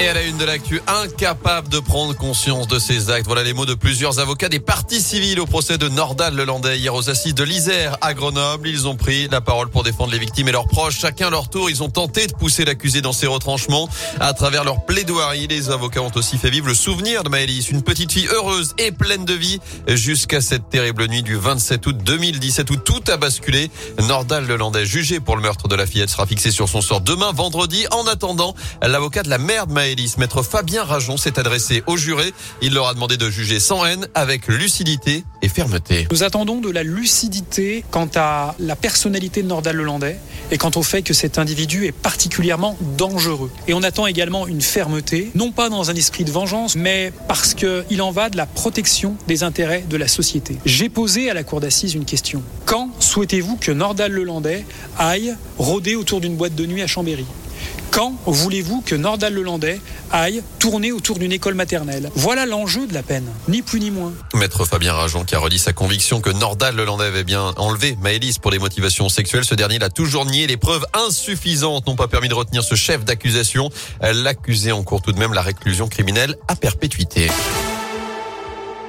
Et à la une de l'actu, incapable de prendre conscience de ses actes. Voilà les mots de plusieurs avocats des partis civils au procès de Nordal Lelandais hier aux assises de l'Isère à Grenoble. Ils ont pris la parole pour défendre les victimes et leurs proches. Chacun leur tour, ils ont tenté de pousser l'accusé dans ses retranchements. À travers leur plaidoirie, les avocats ont aussi fait vivre le souvenir de Maëlys, une petite fille heureuse et pleine de vie jusqu'à cette terrible nuit du 27 août 2017 où tout a basculé. Nordal Lelandais, jugé pour le meurtre de la fillette, sera fixé sur son sort demain vendredi. En attendant, l'avocat de la mère de Maëlys Maître Fabien Rajon s'est adressé au juré. Il leur a demandé de juger sans haine, avec lucidité et fermeté. Nous attendons de la lucidité quant à la personnalité de Nordal Lelandais et quant au fait que cet individu est particulièrement dangereux. Et on attend également une fermeté, non pas dans un esprit de vengeance, mais parce qu'il en va de la protection des intérêts de la société. J'ai posé à la cour d'assises une question. Quand souhaitez-vous que Nordal Lelandais aille rôder autour d'une boîte de nuit à Chambéry? Quand voulez-vous que Nordal Lelandais aille tourner autour d'une école maternelle? Voilà l'enjeu de la peine, ni plus ni moins. Maître Fabien Rajon qui a redit sa conviction que Nordal Lelandais avait bien enlevé Maëlys pour des motivations sexuelles. Ce dernier l'a toujours nié. Les preuves insuffisantes n'ont pas permis de retenir ce chef d'accusation. L'accusé encourt tout de même la réclusion criminelle à perpétuité.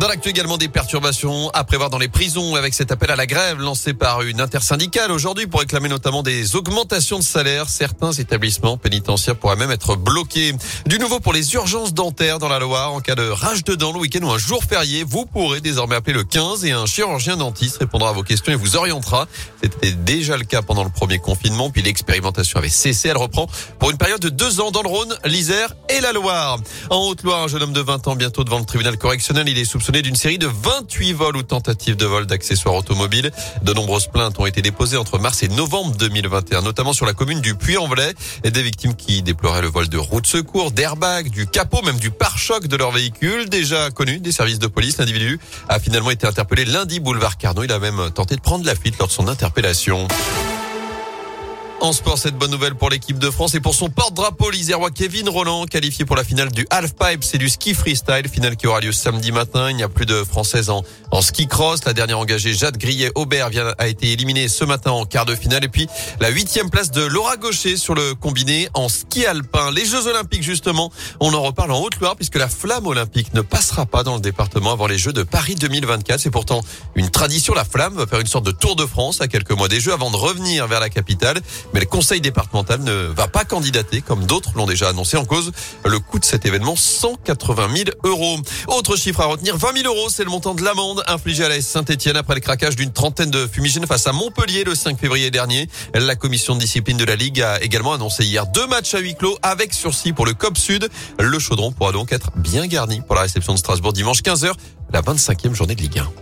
Dans l'actu également des perturbations à prévoir dans les prisons avec cet appel à la grève lancé par une intersyndicale aujourd'hui pour réclamer notamment des augmentations de salaire. Certains établissements pénitentiaires pourraient même être bloqués. Du nouveau pour les urgences dentaires dans la Loire en cas de rage de dents le week-end ou un jour férié, vous pourrez désormais appeler le 15 et un chirurgien dentiste répondra à vos questions et vous orientera. C'était déjà le cas pendant le premier confinement puis l'expérimentation avait cessé. Elle reprend pour une période de deux ans dans le Rhône, l'Isère et la Loire. En Haute-Loire, un jeune homme de 20 ans bientôt devant le tribunal correctionnel. Il est soupçonné d'une série de 28 vols ou tentatives de vol d'accessoires automobiles. De nombreuses plaintes ont été déposées entre mars et novembre 2021, notamment sur la commune du Puy-en-Velay. Et des victimes qui déploraient le vol de roues de secours, d'airbags, du capot, même du pare-choc de leur véhicule. Déjà connu des services de police, l'individu a finalement été interpellé lundi boulevard Carnot. Il a même tenté de prendre la fuite lors de son interpellation. En sport, cette bonne nouvelle pour l'équipe de France et pour son porte-drapeau, l'Isérois Kevin Roland, qualifié pour la finale du half-pipe. C'est du ski freestyle, finale qui aura lieu samedi matin. Il n'y a plus de Françaises en, ski cross. La dernière engagée, Jade Grillet-Aubert, a été éliminée ce matin en quart de finale. Et puis, la huitième place de Laura Gaucher sur le combiné en ski alpin. Les Jeux Olympiques, justement, on en reparle en Haute-Loire puisque la flamme olympique ne passera pas dans le département avant les Jeux de Paris 2024. C'est pourtant une tradition. La flamme va faire une sorte de tour de France à quelques mois des Jeux avant de revenir vers la capitale mais le conseil départemental ne va pas candidater comme d'autres l'ont déjà annoncé en cause le coût de cet événement 180 000 euros. Autre chiffre à retenir 20 000 euros, c'est le montant de l'amende infligée à la Saint-Etienne après le craquage d'une trentaine de fumigènes face à Montpellier le 5 février dernier. La commission de discipline de la Ligue a également annoncé hier deux matchs à huis clos avec sursis pour le COP Sud. Le chaudron pourra donc être bien garni pour la réception de Strasbourg dimanche 15h, la 25e journée de Ligue 1.